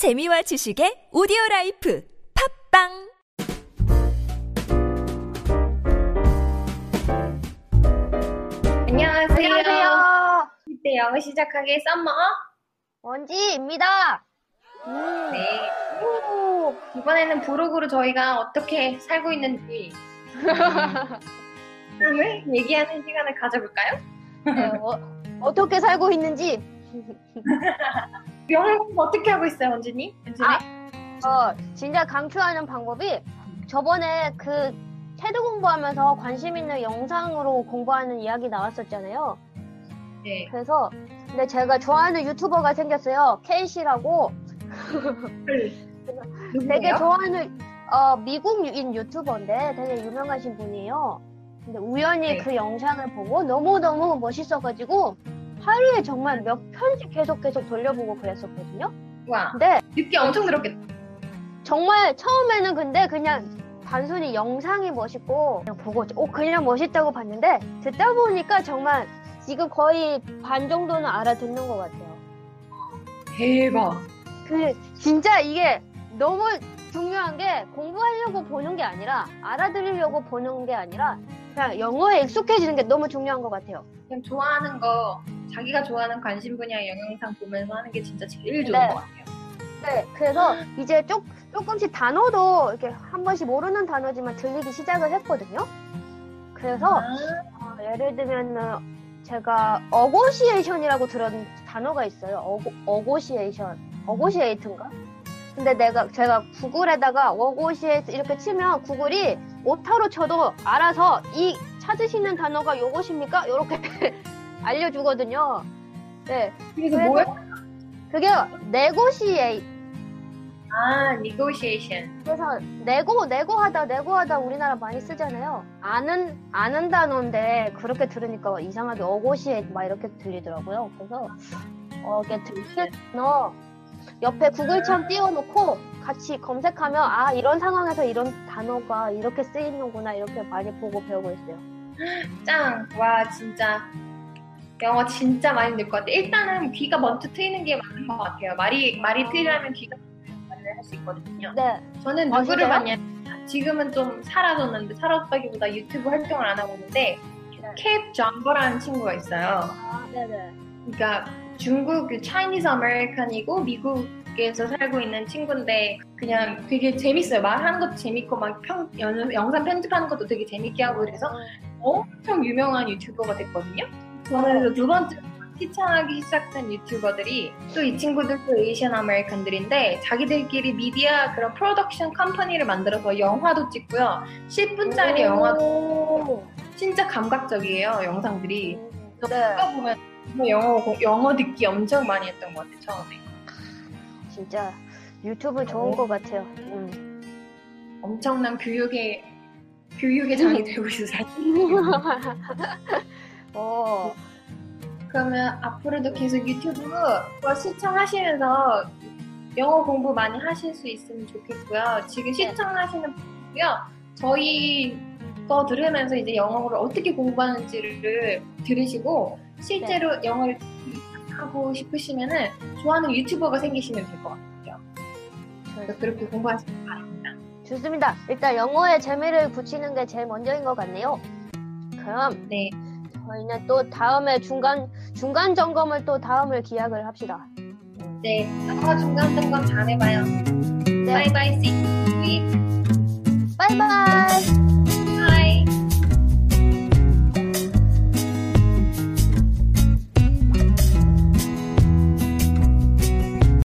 재미와 지식의 오디오 라이프 팟빵 안녕하세요. 안녕하세요. 20대 영어 시작하기 썸머. 원지입니다. 음. 네. 오, 이번에는 브이로그로 저희가 어떻게 살고 있는지 을 얘기하는 시간을 가져볼까요? 네, 어, 떻게 살고 있는지 영어 공부 어떻게 하고 있어요, 원진이? 원진이? 아. 어, 진짜 강추하는 방법이 저번에 그 테드 공부하면서 관심 있는 영상으로 공부하는 이야기 나왔었잖아요. 네. 그래서 근데 제가 좋아하는 유튜버가 생겼어요. 케이시라고 되게 누구예요? 좋아하는 어, 미국인 유튜버인데 되게 유명하신 분이에요. 근데 우연히 네. 그 영상을 보고 너무너무 멋있어가지고 하루에 정말 몇 편씩 계속 계속 돌려보고 그랬었거든요. 와, 근데 늦게 엄청 들었겠다. 정말 처음에는 근데 그냥 단순히 영상이 멋있고 그냥 보고 어 그냥 멋있다고 봤는데 듣다 보니까 정말 지금 거의 반 정도는 알아듣는 것 같아요. 대박. 그 진짜 이게 너무 중요한 게 공부하려고 보는 게 아니라 알아들으려고 보는 게 아니라 그냥 영어에 익숙해지는 게 너무 중요한 것 같아요. 그냥 좋아하는 거, 자기가 좋아하는 관심 분야의 영상 보면서 하는 게 진짜 제일 좋은 네. 것 같아요. 네, 그래서 이제 조, 조금씩 단어도 이렇게 한 번씩 모르는 단어지만 들리기 시작을 했거든요. 그래서 아, 어, 예를 들면은 제가 어고시에이션이라고 들은 단어가 있어요. 어고, 어고시에이션, 어고시에이트인가? 근데 내가 제가 구글에다가 어고시에이트 이렇게 치면 구글이 오타로 쳐도 알아서 이 찾으시는 단어가 요것입니까? 이렇게 알려주거든요. 네, 그래서 뭐예요? 그게 네고시에이 아, negotiation. 그래서 내고 내고하다 내고하다 우리나라 많이 쓰잖아요. 아는 아는 단어인데 그렇게 들으니까 이상하게 어고시에 막 이렇게 들리더라고요. 그래서 어 이게 들릴 너 옆에 구글창 띄워놓고 같이 검색하면 아 이런 상황에서 이런 단어가 이렇게 쓰이는구나 이렇게 많이 보고 배우고 있어요. 짱! 와, 진짜. 영어 진짜 많이 늘 것 같아. 일단은 귀가 먼저 트이는 게 맞는 것 같아요. 말이, 말이 트이려면 귀가 말을 할 수 있거든요. 네, 저는 아, 누구를 진짜요? 봤냐. 지금은 좀 사라졌는데, 사라졌다기보다 유튜브 활동을 안 하고 있는데, 네. KevJumba라는 친구가 있어요. 아 네네. 그러니까 중국 그 Chinese American이고 미국에서 살고 있는 친구인데 그냥 되게 재밌어요. 말하는 것도 재밌고 막 평, 연- 영상 편집하는 것도 되게 재밌게 하고 그래서 엄청 유명한 유튜버가 됐거든요. 저는 그래서 두 번째 시청하기 시작된 유튜버들이 또 이 친구들도 Asian American들인데 자기들끼리 미디어 그런 production company를 만들어서 영화도 찍고요. 10분짜리 영화도 오. 진짜 감각적이에요. 영상들이. 네, 보면 뭐 영어 공- 영어 듣기 엄청 많이 했던 것 같아요 처음에. 진짜 유튜브 좋은 것 같아요. 음. 엄청난 교육의 교육의 장이 되고 있어요. 어. 그러면 앞으로도 계속 유튜브 뭐 시청하시면서 영어 공부 많이 하실 수 있으면 좋겠고요. 지금 시청하시는 분이고요. 저희 거 들으면서 이제 영어를 어떻게 공부하는지를 들으시고 실제로 영어를 하고 싶으시면은 좋아하는 유튜버가 생기시면 될 것 같아요. 그래서 그렇게 공부하시면 바랍니다. 좋습니다. 일단 영어에 재미를 붙이는 게 제일 먼저인 것 같네요. 그럼 네. 저희는 또 다음에 중간 중간 점검을 또 다음을 기약을 합시다. 네, 영어 중간 점검 잘해봐요. 네. 바이바이, see you. 바이바이.